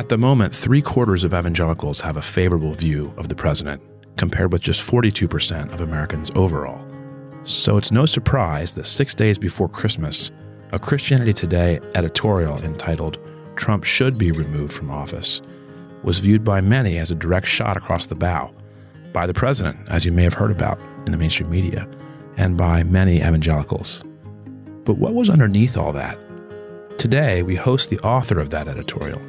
At the moment, three quarters of evangelicals have a favorable view of the president, compared with just 42% of Americans overall. So it's no surprise that six days before Christmas, a Christianity Today editorial entitled Trump Should Be Removed from Office was viewed by many as a direct shot across the bow by the president, as you may have heard about in the mainstream media, and by many evangelicals. But what was underneath all that? Today, we host the author of that editorial,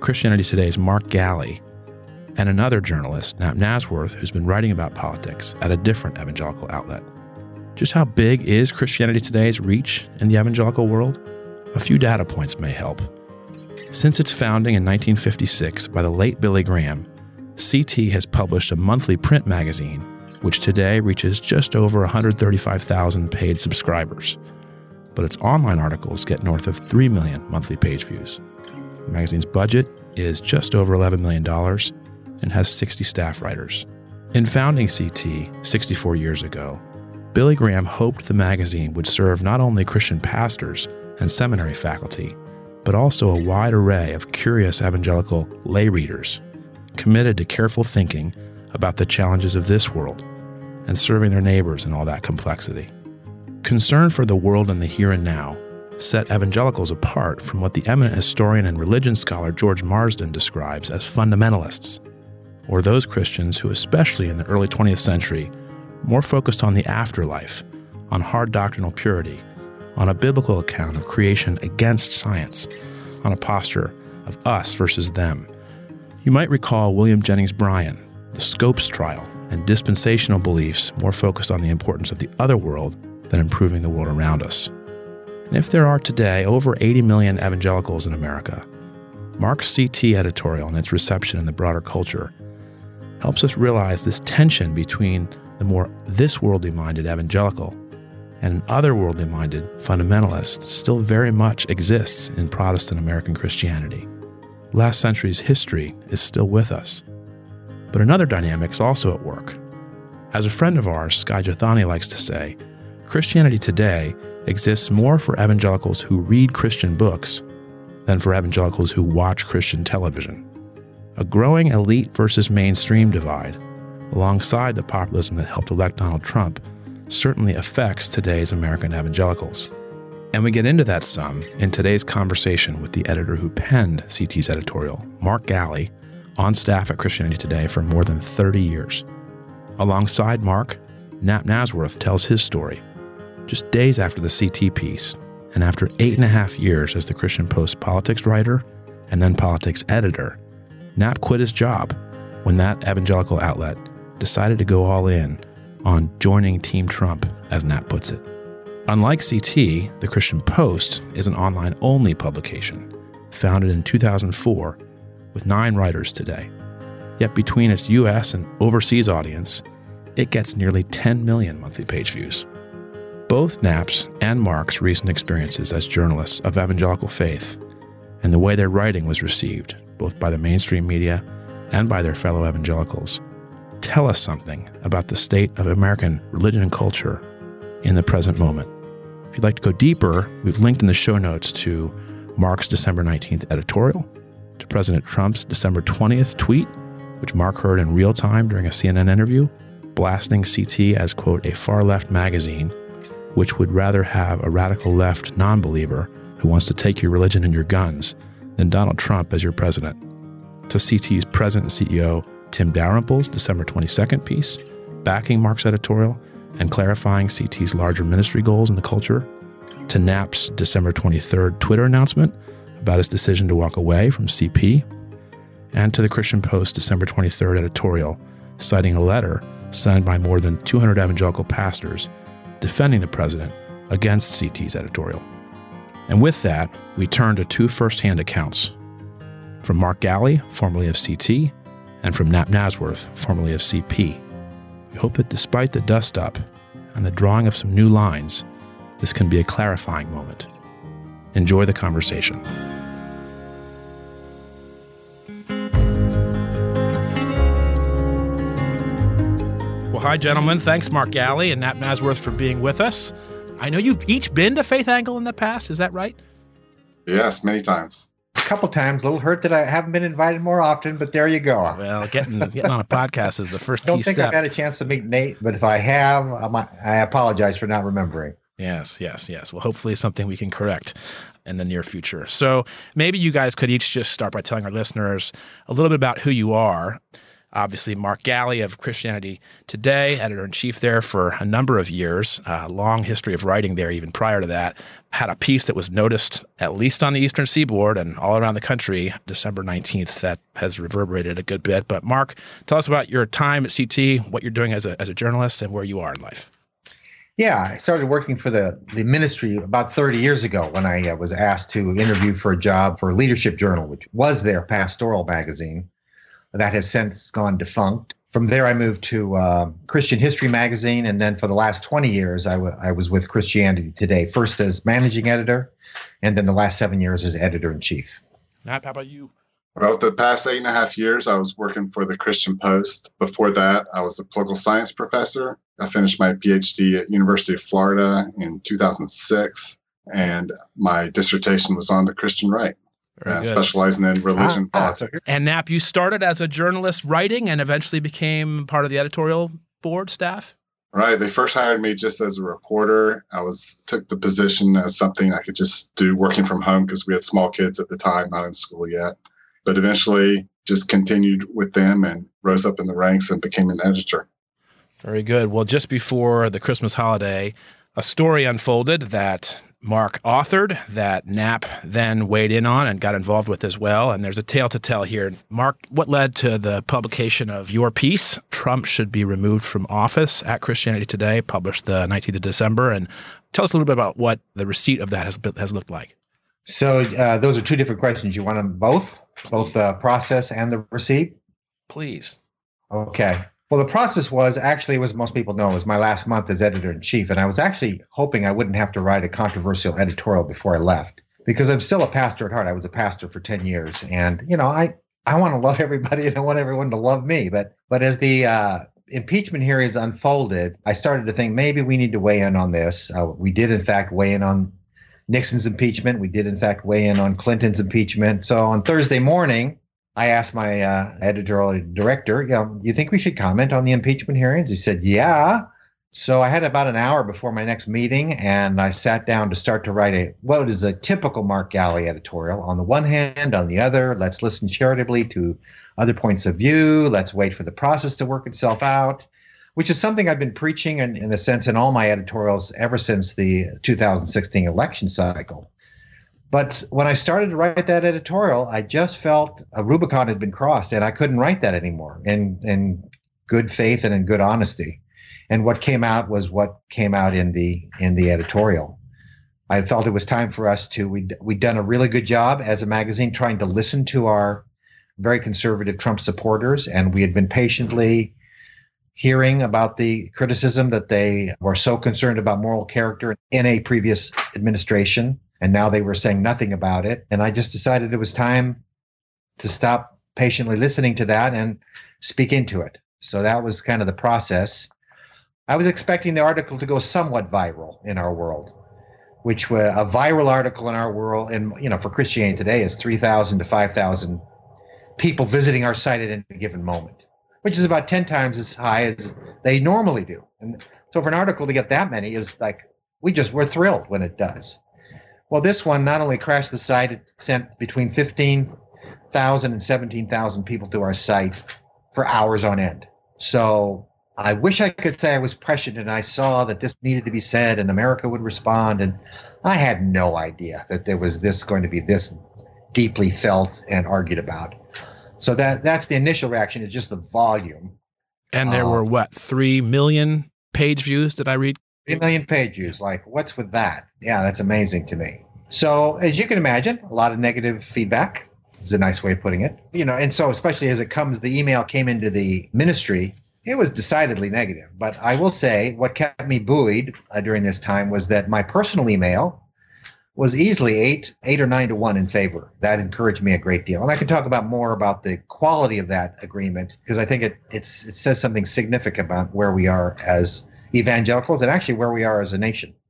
Christianity Today's Mark Galli, and another journalist, Napp Nazworth, who's been writing about politics at a different evangelical outlet. Just how big is Christianity Today's reach in the evangelical world? A few data points may help. Since its founding in 1956 by the late Billy Graham, CT has published a monthly print magazine, which today reaches just over 135,000 paid subscribers. But its online articles get north of 3 million monthly page views. The magazine's budget is just over $11 million and has 60 staff writers. In founding CT 64 years ago, Billy Graham hoped the magazine would serve not only Christian pastors and seminary faculty, but also a wide array of curious evangelical lay readers committed to careful thinking about the challenges of this world and serving their neighbors in all that complexity. Concern for the world and the here and now set evangelicals apart from what the eminent historian and religion scholar George Marsden describes as fundamentalists, or those Christians who, especially in the early 20th century, more focused on the afterlife, on hard doctrinal purity, on a biblical account of creation against science, on a posture of us versus them. You might recall William Jennings Bryan, the Scopes trial, and dispensational beliefs more focused on the importance of the other world than improving the world around us. And if there are today over 80 million evangelicals in America, Mark's CT editorial and its reception in the broader culture helps us realize this tension between the more this worldly minded evangelical and an otherworldly minded fundamentalist still very much exists in Protestant American Christianity. Last century's history is still with us. But another dynamic is also at work. As a friend of ours, Skye Jethani, likes to say, Christianity today exists more for evangelicals who read Christian books than for evangelicals who watch Christian television. A growing elite versus mainstream divide, alongside the populism that helped elect Donald Trump, certainly affects today's American evangelicals. And we get into that some in today's conversation with the editor who penned CT's editorial, Mark Galli, on staff at Christianity Today for more than 30 years. Alongside Mark, Napp Nazworth tells his story just days after the CT piece, and after eight and a half years as the Christian Post politics writer and then politics editor, Napp quit his job when that evangelical outlet decided to go all in on joining Team Trump, as Napp puts it. Unlike CT, the Christian Post is an online only publication, founded in 2004 with nine writers today. Yet between its US and overseas audience, it gets nearly 10 million monthly page views. Both Napp's and Mark's recent experiences as journalists of evangelical faith and the way their writing was received, both by the mainstream media and by their fellow evangelicals, tell us something about the state of American religion and culture in the present moment. If you'd like to go deeper, we've linked in the show notes to Mark's December 19th editorial, to President Trump's December 20th tweet, which Mark heard in real time during a CNN interview, blasting CT as, quote, a far left magazine which would rather have a radical left non believer who wants to take your religion and your guns than Donald Trump as your president. To CT's president and CEO, Tim Dalrymple's December 22nd piece, backing Mark's editorial and clarifying CT's larger ministry goals in the culture, to Napp's December 23rd Twitter announcement about his decision to walk away from CP, and to the Christian Post December 23rd editorial citing a letter signed by more than 200 evangelical pastors defending the president against CT's editorial. And with that, we turn to two firsthand accounts from Mark Galli, formerly of CT, and from Napp Nazworth, formerly of CP. We hope that despite the dust up and the drawing of some new lines, this can be a clarifying moment. Enjoy the conversation. Well, hi, gentlemen. Thanks, Mark Galli and Napp Nazworth, for being with us. I know you've each been to Faith Angle in the past. Is that right? Yes, many times. A couple times. A little hurt that I haven't been invited more often, but there you go. Well, getting getting on a podcast is the first I don't think step. I've had a chance to meet Nate, but if I have, I'm, I apologize for not remembering. Yes, yes, yes. Well, hopefully something we can correct in the near future. So maybe you guys could each just start by telling our listeners a little bit about who you are. Obviously, Mark Galli of Christianity Today, editor in chief there for a number of years, a long history of writing there, even prior to that. Had a piece that was noticed at least on the Eastern Seaboard and all around the country December 19th that has reverberated a good bit. But, Mark, tell us about your time at CT, what you're doing as a, as a journalist, and where you are in life. Yeah, I started working for the, the ministry about 30 years ago when I uh, was asked to interview for a job for Leadership Journal, which was their pastoral magazine that has since gone defunct. From there, I moved to uh, Christian History Magazine. And then for the last 20 years, I, w- I was with Christianity Today, first as managing editor, and then the last seven years as editor in chief. Matt, how about you? Well, the past eight and a half years, I was working for the Christian Post. Before that, I was a political science professor. I finished my PhD at University of Florida in 2006, and my dissertation was on the Christian right, uh, specializing in religion Ah, ah, politics. so And Napp, you started as a journalist writing and eventually became part of the editorial board staff. Right. They first hired me just as a reporter. I was took the position as something I could just do working from home because we had small kids at the time, not in school yet. But eventually just continued with them and rose up in the ranks and became an editor. Very good. Well, just before the Christmas holiday, a story unfolded that Mark authored that Napp then weighed in on and got involved with as well. And there's a tale to tell here. Mark, what led to the publication of your piece, Trump Should Be Removed from Office at Christianity Today, published the 19th of December? And tell us a little bit about what the receipt of that has, been- has looked like. So uh, those are two different questions. You want them both, both the process and the receipt? Please. Okay. Well, the process was actually, as most people know, it was my last month as editor in chief, and I was actually hoping I wouldn't have to write a controversial editorial before I left because I'm still a pastor at heart. I was a pastor for ten years, and you know, I I want to love everybody and I want everyone to love me. But but as the uh, impeachment hearings unfolded, I started to think maybe we need to weigh in on this. Uh, we did, in fact, weigh in on Nixon's impeachment. We did, in fact, weigh in on Clinton's impeachment. So on Thursday morning. I asked my uh, editorial director, you know, you think we should comment on the impeachment hearings? He said, yeah. So I had about an hour before my next meeting, and I sat down to start to write a what is a typical Mark Galli editorial. On the one hand, on the other, let's listen charitably to other points of view. Let's wait for the process to work itself out, which is something I've been preaching in, in a sense in all my editorials ever since the 2016 election cycle. But when I started to write that editorial, I just felt a Rubicon had been crossed and I couldn't write that anymore in, in good faith and in good honesty. And what came out was what came out in the in the editorial. I felt it was time for us to we we'd done a really good job as a magazine trying to listen to our very conservative Trump supporters, and we had been patiently hearing about the criticism that they were so concerned about moral character in a previous administration and now they were saying nothing about it. And I just decided it was time to stop patiently listening to that and speak into it. So that was kind of the process. I was expecting the article to go somewhat viral in our world, which was a viral article in our world, and you know, for Christianity Today is three thousand to five thousand people visiting our site at any given moment, which is about ten times as high as they normally do. And so, for an article to get that many is like we just we're thrilled when it does. Well, this one not only crashed the site, it sent between 15,000 and 17,000 people to our site for hours on end. So I wish I could say I was prescient and I saw that this needed to be said and America would respond. And I had no idea that there was this going to be this deeply felt and argued about. So that that's the initial reaction is just the volume. And there Uh, were what, 3 million page views? Did I read? Three million page views. Like, what's with that? Yeah, that's amazing to me. So, as you can imagine, a lot of negative feedback is a nice way of putting it. You know, and so especially as it comes, the email came into the ministry. It was decidedly negative. But I will say, what kept me buoyed uh, during this time was that my personal email was easily eight, eight or nine to one in favor. That encouraged me a great deal. And I can talk about more about the quality of that agreement because I think it it's it says something significant about where we are as evangelicals and actually where we are as a nation.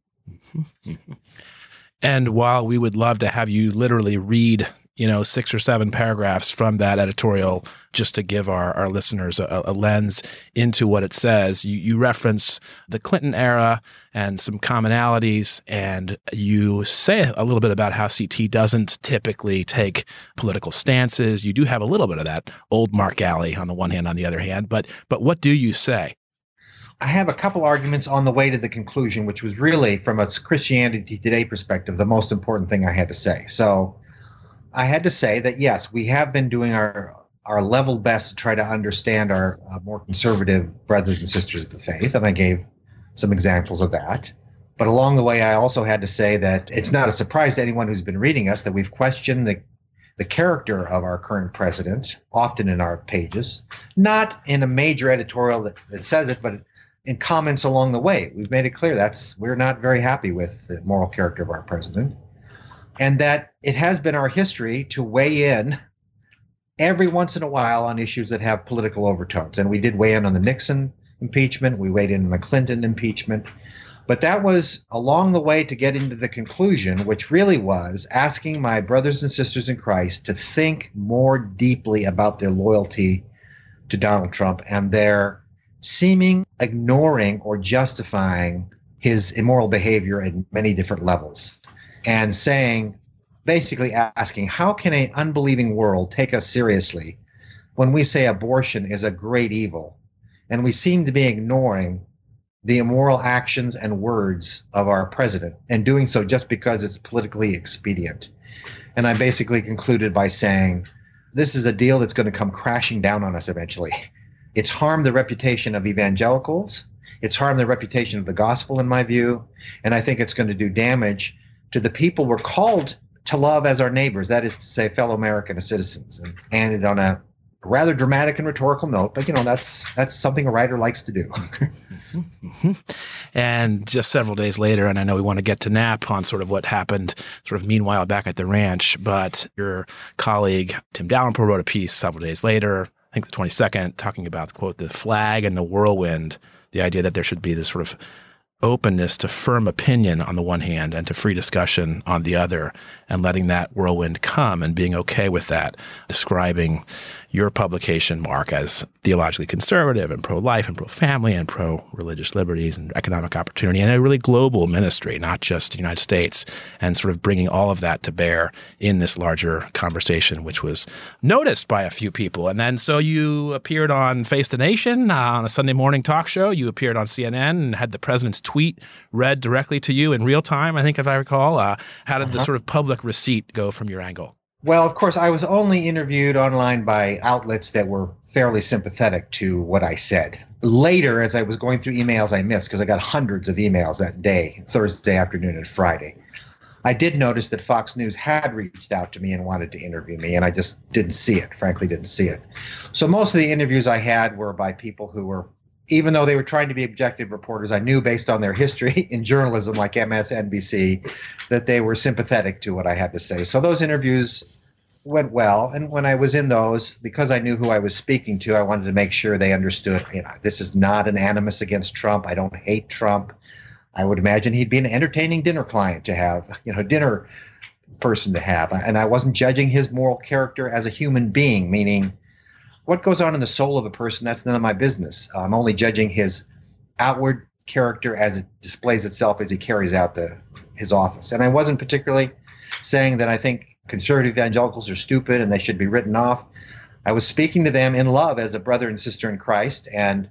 And while we would love to have you literally read you know, six or seven paragraphs from that editorial just to give our, our listeners a, a lens into what it says. You, you reference the Clinton era and some commonalities, and you say a little bit about how CT doesn't typically take political stances. You do have a little bit of that old Mark Galli on the one hand, on the other hand, but but what do you say? I have a couple arguments on the way to the conclusion, which was really, from a Christianity Today perspective, the most important thing I had to say. So I had to say that yes, we have been doing our our level best to try to understand our uh, more conservative brothers and sisters of the faith, and I gave some examples of that. But along the way, I also had to say that it's not a surprise to anyone who's been reading us that we've questioned the the character of our current president, often in our pages, not in a major editorial that, that says it, but in comments along the way. We've made it clear that's we're not very happy with the moral character of our president and that it has been our history to weigh in every once in a while on issues that have political overtones. And we did weigh in on the Nixon impeachment, we weighed in on the Clinton impeachment. But that was along the way to get into the conclusion, which really was asking my brothers and sisters in Christ to think more deeply about their loyalty to Donald Trump and their seeming ignoring or justifying his immoral behavior at many different levels and saying, basically asking, how can an unbelieving world take us seriously when we say abortion is a great evil? And we seem to be ignoring the immoral actions and words of our president and doing so just because it's politically expedient. And I basically concluded by saying, this is a deal that's going to come crashing down on us eventually. It's harmed the reputation of evangelicals. It's harmed the reputation of the gospel, in my view. And I think it's going to do damage to the people we're called to love as our neighbors, that is to say, fellow American citizens, and ended on a rather dramatic and rhetorical note, but you know that's that's something a writer likes to do. and just several days later, and I know we want to get to Napp on sort of what happened, sort of meanwhile back at the ranch, but your colleague Tim Dalrymple wrote a piece several days later, think the twenty second, talking about quote the flag and the whirlwind, the idea that there should be this sort of openness to firm opinion on the one hand and to free discussion on the other and letting that whirlwind come and being okay with that describing your publication mark as theologically conservative and pro-life and pro-family and pro-religious liberties and economic opportunity and a really global ministry not just the united states and sort of bringing all of that to bear in this larger conversation which was noticed by a few people and then so you appeared on face the nation uh, on a sunday morning talk show you appeared on cnn and had the president's tweet read directly to you in real time, I think, if I recall. Uh, how did uh-huh. the sort of public receipt go from your angle? Well, of course, I was only interviewed online by outlets that were fairly sympathetic to what I said. Later, as I was going through emails I missed, because I got hundreds of emails that day, Thursday afternoon and Friday, I did notice that Fox News had reached out to me and wanted to interview me, and I just didn't see it, frankly, didn't see it. So most of the interviews I had were by people who were even though they were trying to be objective reporters, I knew based on their history in journalism, like MSNBC, that they were sympathetic to what I had to say. So those interviews went well. And when I was in those, because I knew who I was speaking to, I wanted to make sure they understood, you know, this is not an animus against Trump. I don't hate Trump. I would imagine he'd be an entertaining dinner client to have, you know, dinner person to have. And I wasn't judging his moral character as a human being, meaning what goes on in the soul of a person, that's none of my business. I'm only judging his outward character as it displays itself as he carries out the his office. And I wasn't particularly saying that I think conservative evangelicals are stupid and they should be written off. I was speaking to them in love as a brother and sister in Christ and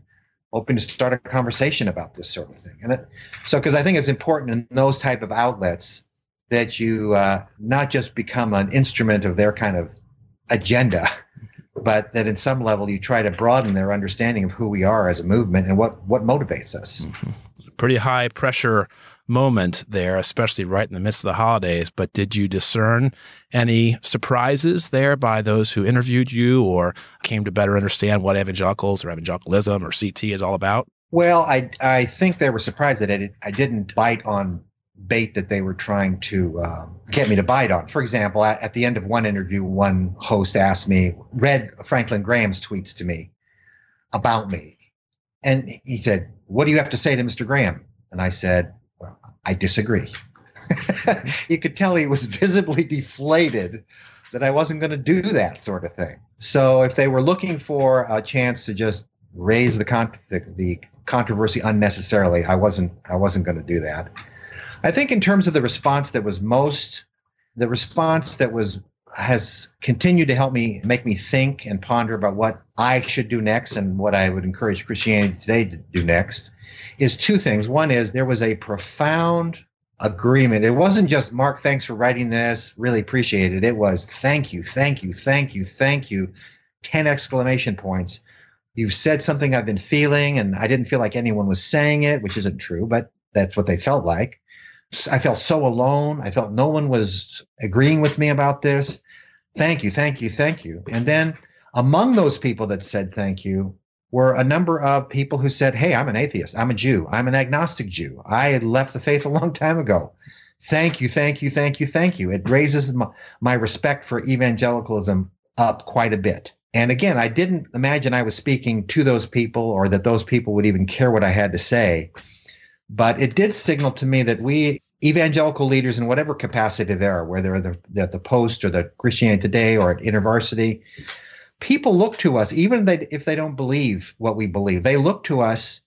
hoping to start a conversation about this sort of thing. And it, so, because I think it's important in those type of outlets that you uh, not just become an instrument of their kind of agenda, but that in some level you try to broaden their understanding of who we are as a movement and what what motivates us. Mm-hmm. Pretty high pressure moment there, especially right in the midst of the holidays. But did you discern any surprises there by those who interviewed you or came to better understand what evangelicals or evangelicalism or CT is all about? Well, I I think they were surprised that I, did, I didn't bite on bait that they were trying to um, get me to bite on. For example, at, at, the end of one interview, one host asked me, read Franklin Graham's tweets to me about me. And he said, What do you have to say to Mr. Graham? And I said, well, I disagree. you could tell he was visibly deflated that I wasn't going to do that sort of thing. So if they were looking for a chance to just raise the, con- the, the controversy unnecessarily, I wasn't I wasn't going to do that. I think in terms of the response that was most the response that was has continued to help me make me think and ponder about what I should do next and what I would encourage Christianity today to do next is two things. One is there was a profound agreement. It wasn't just Mark, thanks for writing this, really appreciate it. It was thank you, thank you, thank you, thank you. 10 exclamation points. You've said something I've been feeling, and I didn't feel like anyone was saying it, which isn't true, but that's what they felt like. I felt so alone. I felt no one was agreeing with me about this. Thank you, thank you, thank you. And then among those people that said thank you were a number of people who said, Hey, I'm an atheist. I'm a Jew. I'm an agnostic Jew. I had left the faith a long time ago. Thank you, thank you, thank you, thank you. It raises my, my respect for evangelicalism up quite a bit. And again, I didn't imagine I was speaking to those people or that those people would even care what I had to say. But it did signal to me that we evangelical leaders in whatever capacity they are, whether they're at the Post or the Christianity Today or at InterVarsity, people look to us, even if they don't believe what we believe, they look to us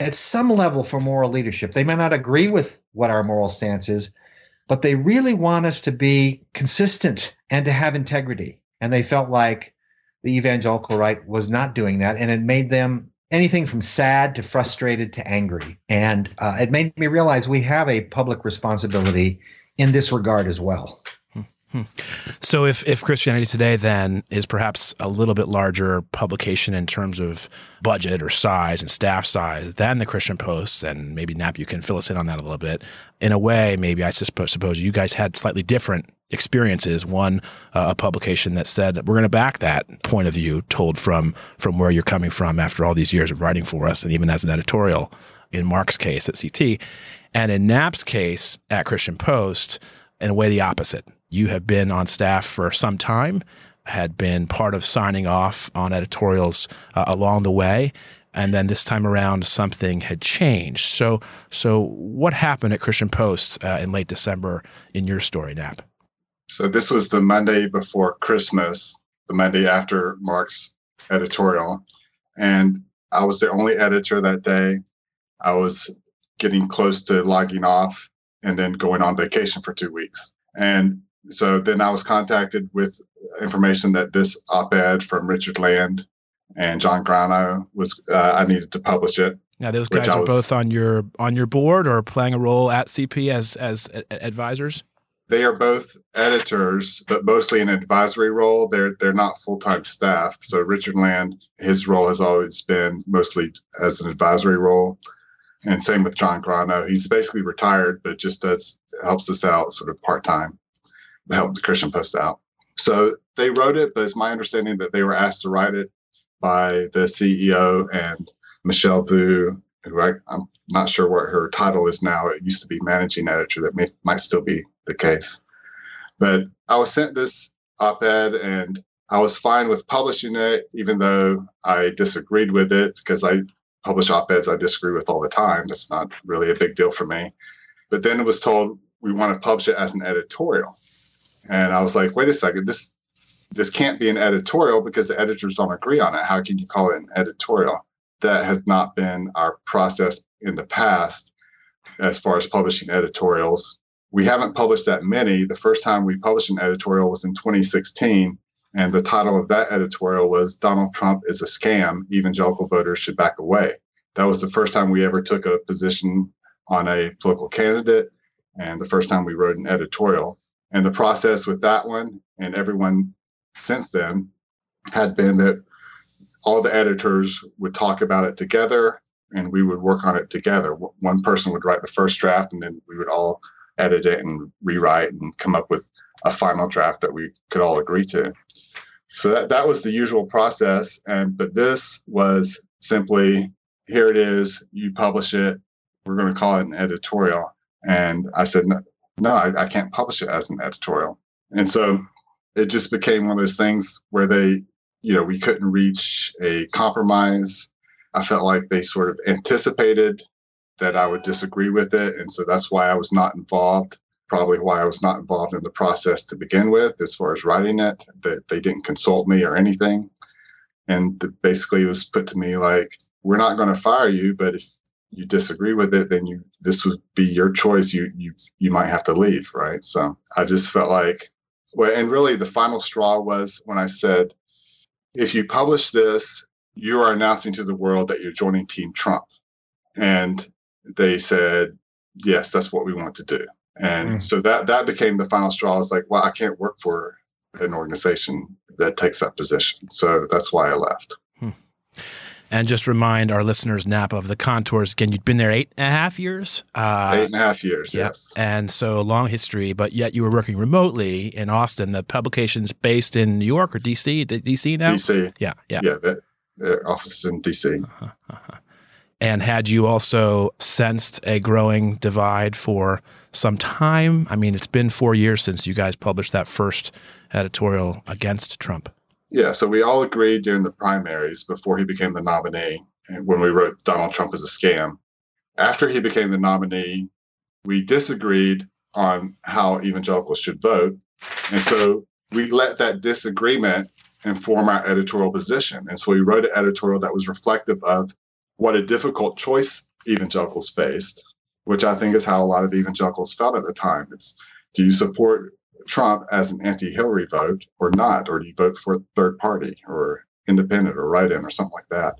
at some level for moral leadership. They may not agree with what our moral stance is, but they really want us to be consistent and to have integrity. And they felt like the evangelical right was not doing that. And it made them anything from sad to frustrated to angry. And uh, it made me realize we have a public responsibility in this regard as well. So, if, if Christianity Today then is perhaps a little bit larger publication in terms of budget or size and staff size than the Christian Post, and maybe Napp, you can fill us in on that a little bit. In a way, maybe I suppose, you guys had slightly different experiences. One, uh, a publication that said we're going to back that point of view, told from from where you're coming from after all these years of writing for us, and even as an editorial. In Mark's case at CT, and in Napp's case at Christian Post, in a way the opposite. You have been on staff for some time, had been part of signing off on editorials uh, along the way, and then this time around something had changed. So, so what happened at Christian Post uh, in late December in your story, Napp? So this was the Monday before Christmas, the Monday after Mark's editorial. And I was the only editor that day. I was getting close to logging off and then going on vacation for two weeks. And so then I was contacted with information that this op-ed from Richard Land and John Grano was uh, I needed to publish it. Now those guys are was, both on your on your board or playing a role at CP as as advisors they are both editors, but mostly an advisory role. They're they're not full time staff. So Richard Land, his role has always been mostly as an advisory role, and same with John Grano. He's basically retired, but just does helps us out sort of part time, help the Christian Post out. So they wrote it, but it's my understanding that they were asked to write it by the CEO and Michelle Vu, who I, am not sure what her title is now. It used to be managing editor. That may, might still be the case. But I was sent this op ed and I was fine with publishing it, even though I disagreed with it because I publish op eds I disagree with all the time. That's not really a big deal for me. But then it was told we want to publish it as an editorial. And I was like, wait a second, this this can't be an editorial because the editors don't agree on it. How can you call it an editorial? That has not been our process in the past as far as publishing editorials we haven't published that many. The first time we published an editorial was in 2016. And the title of that editorial was Donald Trump is a scam. Evangelical voters should back away. That was the first time we ever took a position on a political candidate and the first time we wrote an editorial. And the process with that one and everyone since then had been that all the editors would talk about it together and we would work on it together. One person would write the first draft and then we would all edit it and rewrite and come up with a final draft that we could all agree to. So that, that was the usual process. And but this was simply here it is, you publish it, we're going to call it an editorial. And I said, no, no I, I can't publish it as an editorial. And so it just became one of those things where they, you know, we couldn't reach a compromise. I felt like they sort of anticipated that I would disagree with it. And so that's why I was not involved. probably why I was not involved in the process to begin with, as far as writing it, that they didn't consult me or anything. And basically, it was put to me like, we're not going to fire you, but if you disagree with it, then you this would be your choice. You you you might have to leave, right? So I just felt like, well, and really the final straw was when I said, if you publish this, you are announcing to the world that you're joining Team Trump, and they said, yes, that's what we want to do. And mm. so that that became the final straw. I was like, well, I can't work for an organization that takes that position. So that's why I left. Hmm. And just remind our listeners, Napa, of the contours again. You'd been there eight and a half years. Uh, eight and a half years, yeah. yes. And so long history, but yet you were working remotely in Austin. The publication's based in New York or DC? DC now? DC. Yeah, yeah. Yeah, their office in DC. Uh-huh, uh-huh. And had you also sensed a growing divide for some time? I mean, it's been four years since you guys published that first editorial against Trump. Yeah, so we all agreed during the primaries before he became the nominee, when we wrote Donald Trump as a scam. After he became the nominee, we disagreed on how evangelicals should vote. And so we let that disagreement inform our editorial position. And so we wrote an editorial that was reflective of what a difficult choice evangelicals faced, which I think is how a lot of evangelicals felt at the time. It's do you support Trump as an anti Hillary vote or not? Or do you vote for third party or independent or write in or something like that?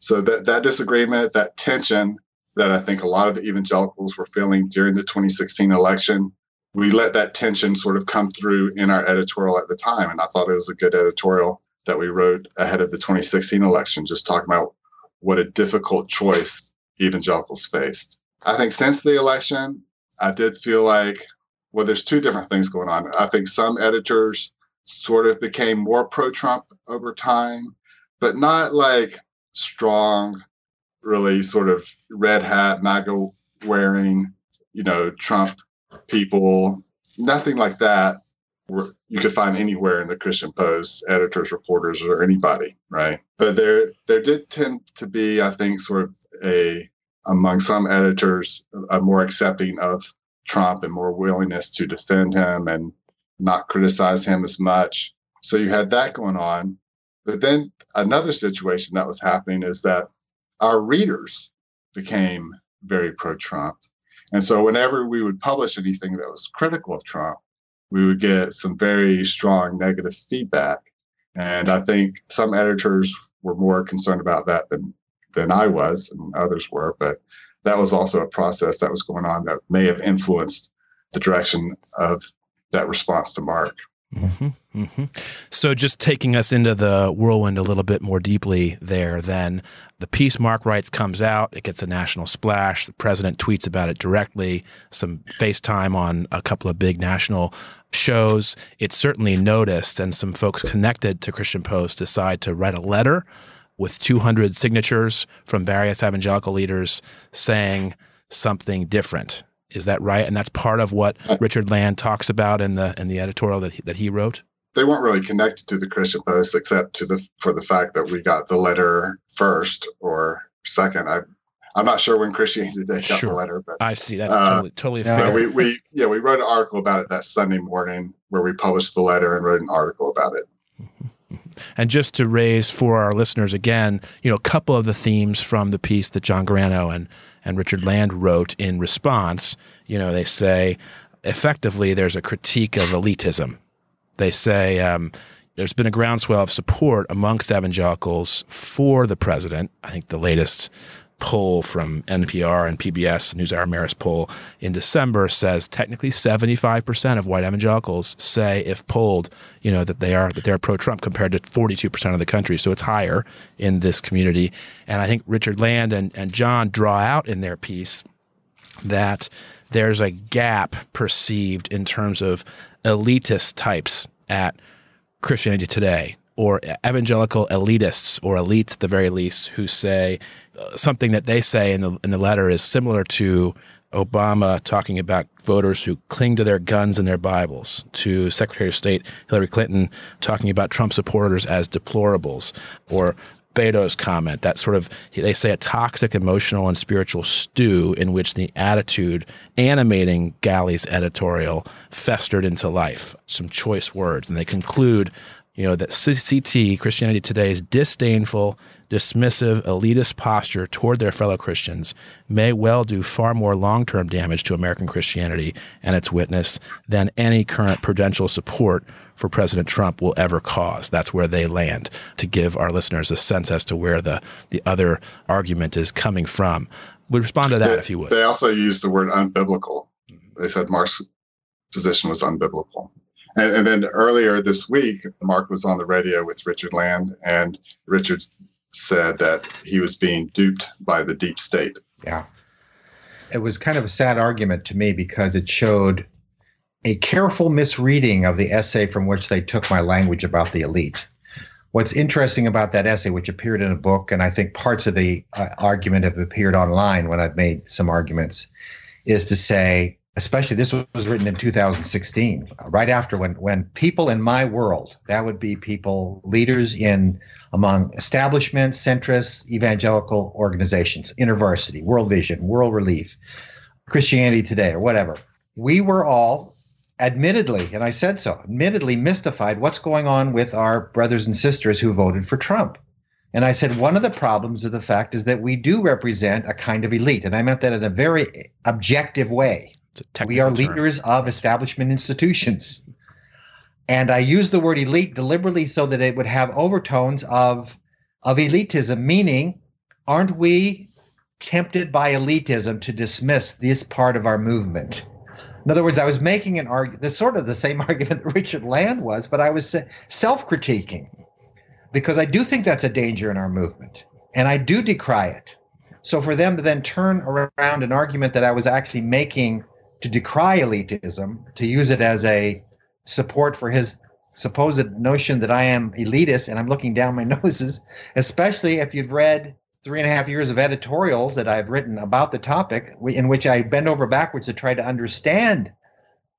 So that, that disagreement, that tension that I think a lot of the evangelicals were feeling during the 2016 election, we let that tension sort of come through in our editorial at the time. And I thought it was a good editorial that we wrote ahead of the 2016 election, just talking about what a difficult choice evangelicals faced. I think since the election, I did feel like, well, there's two different things going on. I think some editors sort of became more pro Trump over time, but not like strong, really sort of red hat, MAGA wearing, you know, Trump people, nothing like that you could find anywhere in the Christian Post, editors, reporters, or anybody, right? But there, there did tend to be, I think, sort of a among some editors, a more accepting of Trump and more willingness to defend him and not criticize him as much. So you had that going on. But then another situation that was happening is that our readers became very pro Trump. And so whenever we would publish anything that was critical of Trump, we would get some very strong negative feedback. And I think some editors were more concerned about that than than I was and others were, but that was also a process that was going on that may have influenced the direction of that response to Mark. Mm-hmm, mm-hmm. So, just taking us into the whirlwind a little bit more deeply there, then the piece Mark writes comes out. It gets a national splash. The president tweets about it directly, some FaceTime on a couple of big national shows. It's certainly noticed, and some folks connected to Christian Post decide to write a letter with 200 signatures from various evangelical leaders saying something different. Is that right? And that's part of what Richard Land talks about in the in the editorial that he, that he wrote. They weren't really connected to the Christian Post except to the for the fact that we got the letter first or second. I I'm not sure when Christianity Today got sure. the letter, but I see that's uh, totally totally yeah, fair. We we yeah we wrote an article about it that Sunday morning where we published the letter and wrote an article about it. And just to raise for our listeners again, you know, a couple of the themes from the piece that John Garano and and Richard Land wrote in response, you know, they say effectively there's a critique of elitism. They say um, there's been a groundswell of support amongst evangelicals for the president. I think the latest poll from NPR and PBS, NewsHour Marist poll in December says technically 75% of white evangelicals say, if polled, you know that they are that they're pro-Trump compared to 42% of the country. So it's higher in this community. And I think Richard Land and, and John draw out in their piece that there's a gap perceived in terms of elitist types at Christianity Today or evangelical elitists or elites at the very least who say uh, something that they say in the in the letter is similar to Obama talking about voters who cling to their guns and their Bibles, to Secretary of State Hillary Clinton talking about Trump supporters as deplorables, or Beto's comment, that sort of, they say a toxic emotional and spiritual stew in which the attitude animating Galli's editorial festered into life. Some choice words. And they conclude you know, that CT, Christianity Today's disdainful, dismissive, elitist posture toward their fellow Christians may well do far more long term damage to American Christianity and its witness than any current prudential support for President Trump will ever cause. That's where they land to give our listeners a sense as to where the, the other argument is coming from. Would respond to that they, if you would. They also used the word unbiblical. They said Mark's position was unbiblical. And, and, then earlier this week, Mark was on the radio with Richard Land, and Richard said that he was being duped by the deep state. Yeah. It was kind of a sad argument to me because it showed a careful misreading of the essay from which they took my language about the elite. What's interesting about that essay, which appeared in a book, and I think parts of the uh, argument have appeared online when I've made some arguments, is to say especially this was written in 2016 right after when when people in my world that would be people leaders in among establishment centrist evangelical organizations intervarsity world vision world relief christianity today or whatever we were all admittedly and i said so admittedly mystified what's going on with our brothers and sisters who voted for trump and I said, one of the problems of the fact is that we do represent a kind of elite. And I meant that in a very objective way we are term. leaders of establishment institutions. And I use the word elite deliberately so that it would have overtones of, of elitism, meaning, aren't we tempted by elitism to dismiss this part of our movement? In other words, I was making an argument, the sort of the same argument that Richard Land was, but I was uh, self critiquing because I do think that's a danger in our movement and I do decry it. So for them to then turn around an argument that I was actually making to decry elitism, to use it as a support for his supposed notion that I am elitist and I'm looking down my noses, especially if you've read three and a half years of editorials that I've written about the topic, in which I bend over backwards to try to understand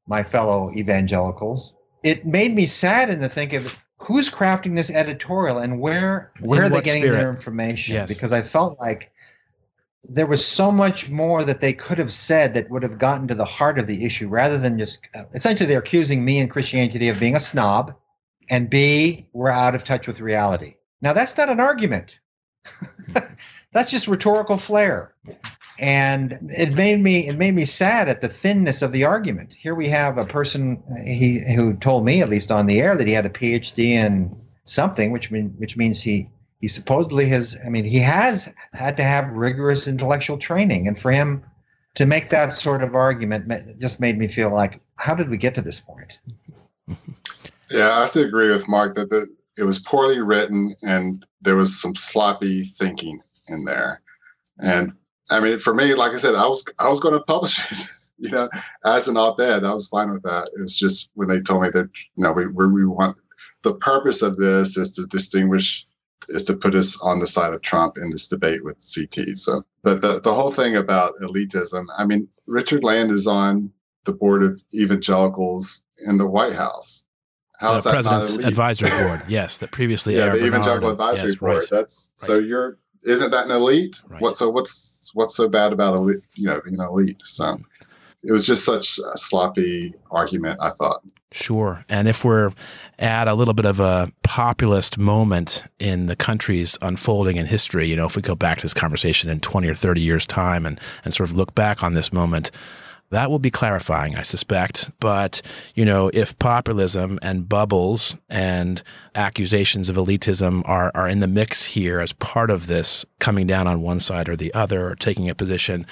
my fellow evangelicals. It made me saddened to think of who's crafting this editorial and where where in are they getting spirit? their information? Yes. Because I felt like there was so much more that they could have said that would have gotten to the heart of the issue rather than just uh, essentially they're accusing me and Christianity of being a snob and B, we're out of touch with reality. Now, that's not an argument. that's just rhetorical flair. And it made me it made me sad at the thinness of the argument. Here we have a person he who told me at least on the air that he had a PhD in something, which mean which means he he supposedly has i mean he has had to have rigorous intellectual training. And for him to make that sort of argument just made me feel like how did we get to this point? Yeah i have to agree with mark that the, it was poorly written and there was some sloppy thinking in there. And i mean for me like i said i was i was going to publish it you know as an op-ed i was fine with that. It was just when they told me that you know we, we want the purpose of this is to distinguish is to put us on the side of Trump in this debate with CT. So, but the, the whole thing about elitism, I mean, Richard Land is on the board of evangelicals in the White House. How's the president's advisory board? Yes, that previously. yeah, the evangelical advisory yes, board. Right. That's right. so you're isn't that an elite? Right. What so what's what's so bad about elite? You know, being an elite. So it was just such a sloppy argument. I thought. Sure. And if we're at a little bit of a populist moment in the country's unfolding in history, you know, if we go back to this conversation in 20 or 30 years' time and, and sort of look back on this moment, that will be clarifying, I suspect. But, you know, if populism and bubbles and accusations of elitism are, are in the mix here as part of this coming down on one side or the other or taking a position,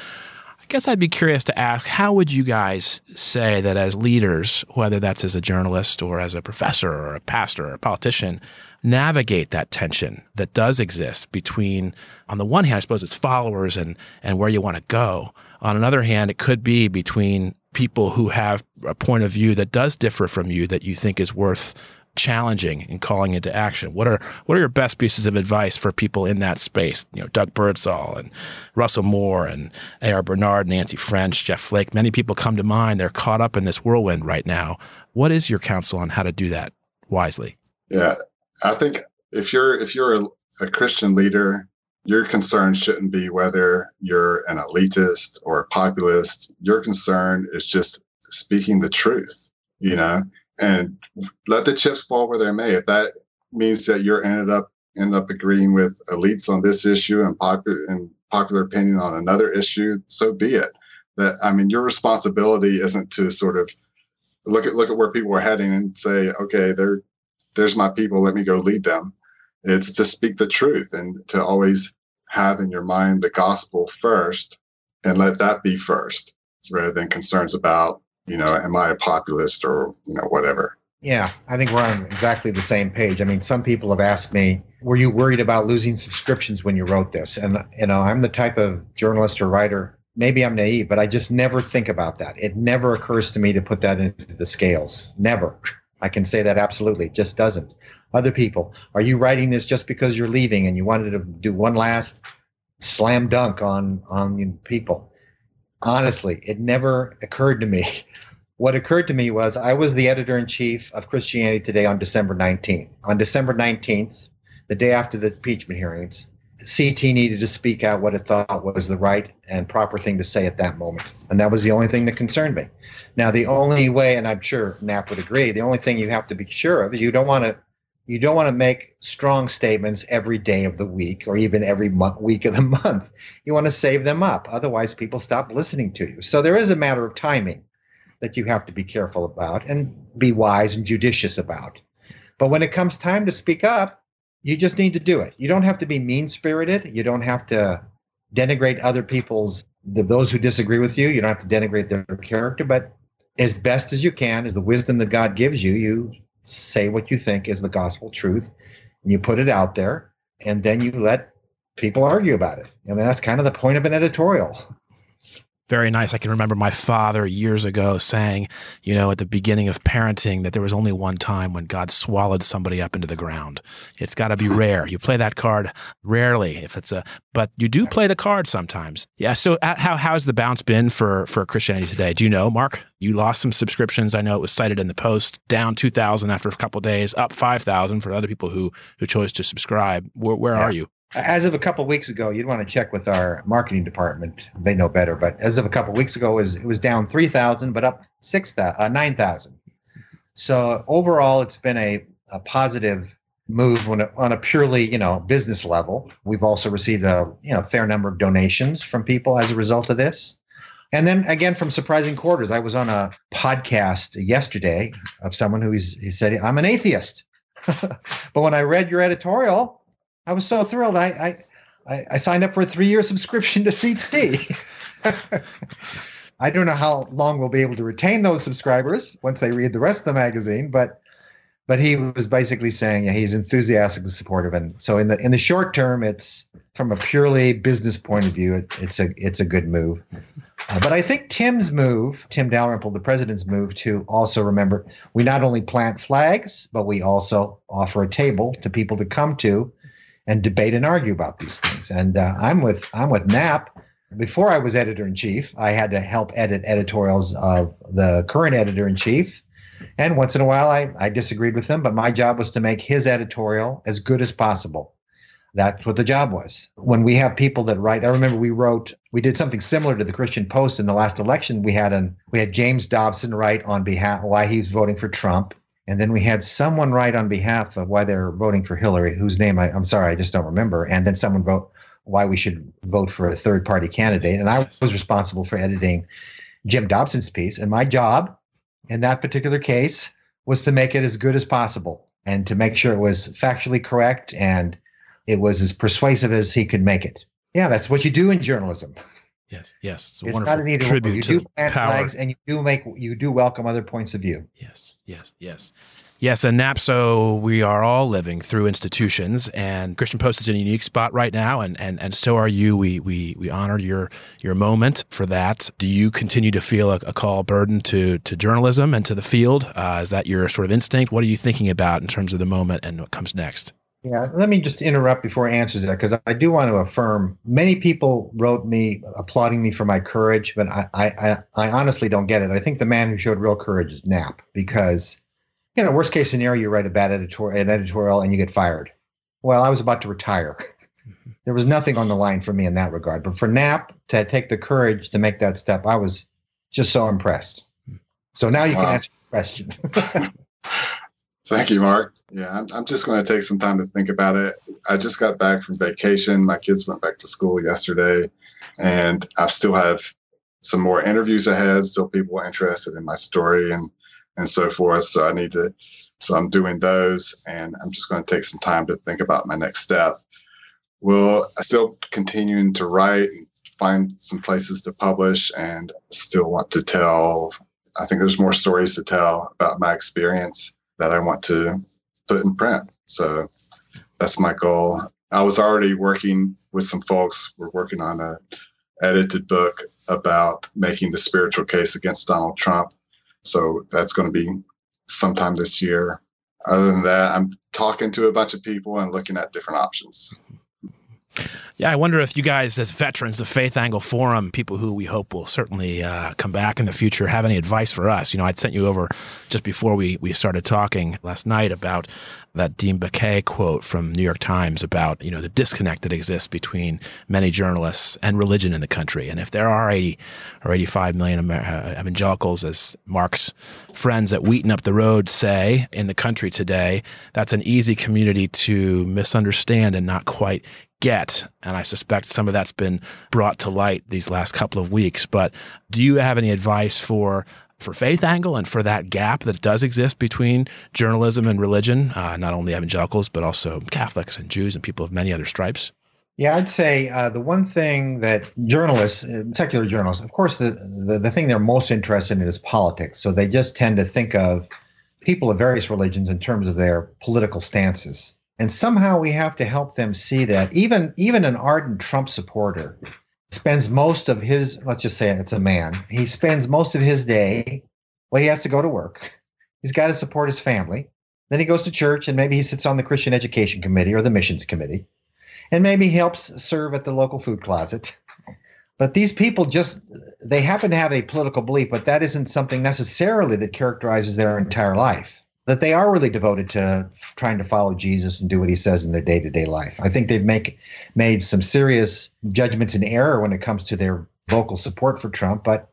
I guess I'd be curious to ask how would you guys say that as leaders, whether that's as a journalist or as a professor or a pastor or a politician, navigate that tension that does exist between, on the one hand, I suppose it's followers and, and where you want to go. On another hand, it could be between people who have a point of view that does differ from you that you think is worth challenging and calling into action? What are what are your best pieces of advice for people in that space? You know, Doug Birdsall and Russell Moore and A.R. Bernard, Nancy French, Jeff Flake. Many people come to mind. They're caught up in this whirlwind right now. What is your counsel on how to do that wisely? Yeah, I think if you're if you're a a Christian leader, your concern shouldn't be whether you're an elitist or a populist. Your concern is just speaking the truth, you know, and let the chips fall where they may. If that means that you're ended up end up agreeing with elites on this issue and popular and popular opinion on another issue, so be it. That I mean, your responsibility isn't to sort of look at look at where people are heading and say, okay, there, there's my people. Let me go lead them. It's to speak the truth and to always have in your mind the gospel first and let that be first rather than concerns about, you know, am I a populist or, you know, whatever. Yeah, I think we're on exactly the same page. I mean, some people have asked me, were you worried about losing subscriptions when you wrote this? And, you know, I'm the type of journalist or writer, maybe I'm naive, but I just never think about that. It never occurs to me to put that into the scales. Never. I can say that absolutely. It just doesn't. Other people, are you writing this just because you're leaving and you wanted to do one last slam dunk on on people? Honestly, it never occurred to me. What occurred to me was I was the editor in chief of Christianity Today on December 19th. On December 19th, the day after the impeachment hearings, CT needed to speak out what it thought was the right and proper thing to say at that moment. And that was the only thing that concerned me. Now, the only way, and I'm sure Napp would agree, the only thing you have to be sure of is you don't want to you don't want to make strong statements every day of the week or even every mo- week of the month. You want to save them up. Otherwise, people stop listening to you. So there is a matter of timing that you have to be careful about and be wise and judicious about. But when it comes time to speak up, you just need to do it. You don't have to be mean spirited. You don't have to denigrate other people's, the, those who disagree with you. You don't have to denigrate their character, but as best as you can, as the wisdom that God gives you, you say what you think is the gospel truth and you put it out there and then you let people argue about it. And that's kind of the point of an editorial very nice. I can remember my father years ago saying, you know, at the beginning of parenting, that there was only one time when God swallowed somebody up into the ground. It's got to be rare. You play that card rarely, if it's a, but you do play the card sometimes. Yeah. So, uh, how how's the bounce been for for Christianity Today? Do you know, Mark? You lost some subscriptions. I know it was cited in the post. Down two thousand after a couple days, up five thousand for other people who who chose to subscribe. Where, where yeah. are you? As of a couple of weeks ago, you'd want to check with our marketing department. They know better. But as of a couple of weeks ago, it was, it was down 3,000, but up 6, uh, 9,000. So overall, it's been a, a positive move on a, on a purely, you know, business level. We've also received a, you know, fair number of donations from people as a result of this. And then again, from surprising quarters, I was on a podcast yesterday of someone who he said, I'm an atheist. but when I read your editorial, I was so thrilled. I I, I signed up for a three year subscription to CT. I don't know how long we'll be able to retain those subscribers once they read the rest of the magazine, but but he was basically saying yeah, he's enthusiastically supportive, and so in the in the short term, it's from a purely business point of view, it, it's a it's a good move. Uh, but I think Tim's move, Tim Dalrymple, the president's move, to also remember we not only plant flags, but we also offer a table to people to come to and debate and argue about these things. And uh, I'm with I'm with Napp. Before I was editor in chief, I had to help edit editorials of the current editor in chief. And once in a while, I, I disagreed with him, but my job was to make his editorial as good as possible. That's what the job was. When we have people that write, I remember we wrote, we did something similar to the Christian Post in the last election. We had an, we had James Dobson write on behalf why he was voting for Trump. And then we had someone write on behalf of why they're voting for Hillary, whose name I, am sorry, I just don't remember. And then someone wrote why we should vote for a third party candidate. And I was responsible for editing Jim Dobson's piece. And my job in that particular case was to make it as good as possible and to make sure it was factually correct and it was as persuasive as he could make it. Yeah, that's what you do in journalism. Yes, yes, it's, it's not an easy tribute. You do plant power. flags, and you do make you do welcome other points of view. Yes yes, yes. Yes, and Napp, so, we are all living through institutions, and Christian Post is in a unique spot right now, and, and, and so are you. We, we, we honor your, your moment for that. Do you continue to feel a, a call burden to, to journalism and to the field? Uh, is that your sort of instinct? What are you thinking about in terms of the moment and what comes next? Yeah, let me just interrupt before I answer that because I do want to affirm many people wrote me applauding me for my courage, but I, I, I honestly don't get it. I think the man who showed real courage is Napp because, you know, worst case scenario, you write a bad editor, an editorial and you get fired. well, I was about to retire. there was nothing on the line for me in that regard. But for Napp to take the courage to make that step, I was just so impressed. So now you wow. can ask your question. Thank you, Mark. Yeah, I'm, I'm just going to take some time to think about it. I just got back from vacation. My kids went back to school yesterday, and I still have some more interviews ahead. Still, people interested in my story and and so forth. So I need to. So I'm doing those, and I'm just going to take some time to think about my next step. Will I still continuing to write and find some places to publish, and still want to tell. I think there's more stories to tell about my experience that I want to put in print. So that's my goal. I was already working with some folks. We're working on a edited book about making the spiritual case against Donald Trump. So that's going to be sometime this year. Other than that, I'm talking to a bunch of people and looking at different options. Yeah, I wonder if you guys, as veterans of Faith Angle Forum, people who we hope will certainly uh, come back in the future, have any advice for us. You know, I'd sent you over just before we, we started talking last night about that Dean Baquet quote from New York Times about, you know, the disconnect that exists between many journalists and religion in the country. And if there are 80 or 85 million Amer- uh, evangelicals, as Mark's friends at Wheaton up the road say in the country today, that's an easy community to misunderstand and not quite get. And I suspect some of that's been brought to light these last couple of weeks. But do you have any advice for for faith angle and for that gap that does exist between journalism and religion, uh, not only evangelicals, but also Catholics and Jews and people of many other stripes? Yeah, I'd say uh, the one thing that journalists, uh, secular journalists, of course, the, the, the thing they're most interested in is politics. So they just tend to think of people of various religions in terms of their political stances. And somehow we have to help them see that even even an ardent Trump supporter spends most of his let's just say it's a man. He spends most of his day well he has to go to work. He's got to support his family. Then he goes to church and maybe he sits on the Christian Education Committee or the Missions Committee. And maybe he helps serve at the local food closet. But these people just they happen to have a political belief, but that isn't something necessarily that characterizes their entire life that they are really devoted to trying to follow Jesus and do what he says in their day-to-day life. I think they've make made some serious judgments in error when it comes to their vocal support for Trump, but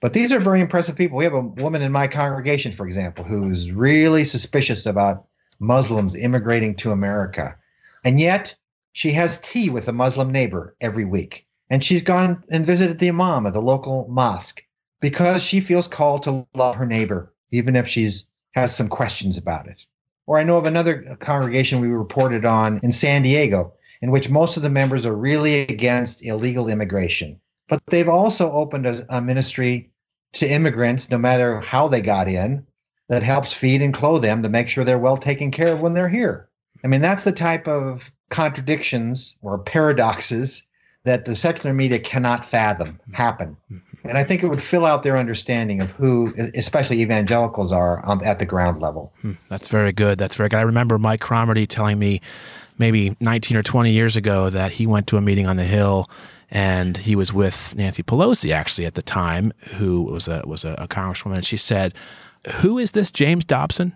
but these are very impressive people. We have a woman in my congregation, for example, who's really suspicious about Muslims immigrating to America. And yet she has tea with a Muslim neighbor every week. And she's gone and visited the imam of the local mosque because she feels called to love her neighbor, even if she's has some questions about it. Or I know of another congregation we reported on in San Diego, in which most of the members are really against illegal immigration. But they've also opened a, a ministry to immigrants, no matter how they got in, that helps feed and clothe them to make sure they're well taken care of when they're here. I mean, that's the type of contradictions or paradoxes that the secular media cannot fathom happen. Mm-hmm. And I think it would fill out their understanding of who, especially evangelicals, are on, at the ground level. Hmm, that's very good. That's very good. I remember Mike Cromartie telling me maybe 19 or 20 years ago that he went to a meeting on the Hill and he was with Nancy Pelosi actually at the time, who was a was a, a congresswoman. And she said, "Who is this James Dobson?"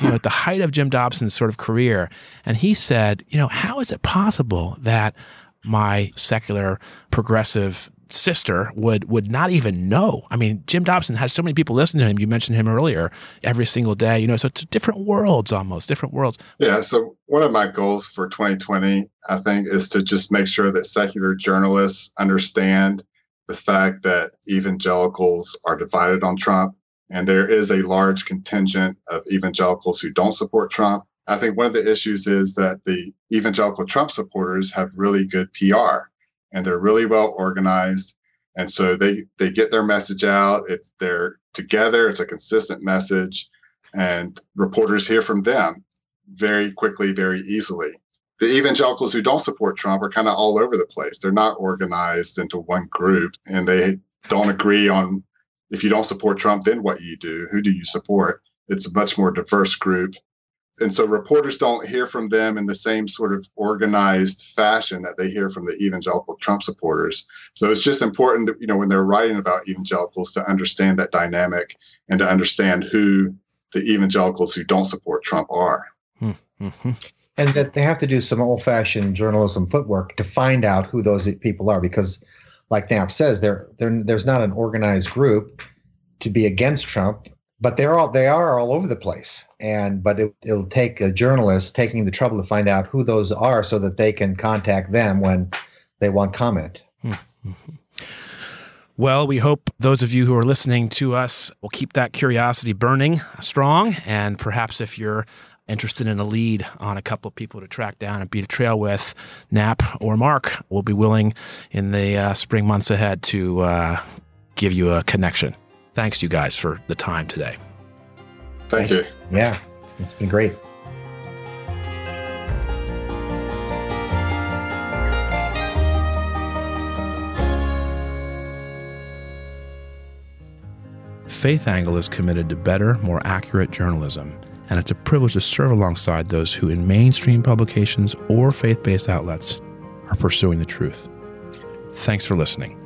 You know, at the height of Jim Dobson's sort of career, and he said, "You know, how is it possible that my secular progressive sister would would not even know. I mean, Jim Dobson has so many people listening to him. You mentioned him earlier every single day. You know, so it's different worlds almost, different worlds. Yeah. So one of my goals for 2020, I think, is to just make sure that secular journalists understand the fact that evangelicals are divided on Trump. And there is a large contingent of evangelicals who don't support Trump. I think one of the issues is that the evangelical Trump supporters have really good PR and they're really well organized. And so they they get their message out. It's they're together. It's a consistent message, and reporters hear from them very quickly, very easily. The evangelicals who don't support Trump are kind of all over the place. They're not organized into one group, and they don't agree on if you don't support Trump, then what you do. Who do you support? It's a much more diverse group and so reporters don't hear from them in the same sort of organized fashion that they hear from the evangelical Trump supporters. So it's just important that you know when they're writing about evangelicals to understand that dynamic and to understand who the evangelicals who don't support Trump are. Mm-hmm. and that they have to do some old fashioned journalism footwork to find out who those people are because, like Napp says, there there's not an organized group to be against Trump, but they're all they are all over the place. And but it, it'll take a journalist taking the trouble to find out who those are so that they can contact them when they want comment. Well, we hope those of you who are listening to us will keep that curiosity burning strong. And perhaps if you're interested in a lead on a couple of people to track down and beat a trail with, Napp or Mark will be willing in the uh, spring months ahead to uh, give you a connection. Thanks, you guys, for the time today. Thank you. Yeah, it's been great. Faith Angle is committed to better, more accurate journalism, and it's a privilege to serve alongside those who, in mainstream publications or faith based outlets, are pursuing the truth. Thanks for listening.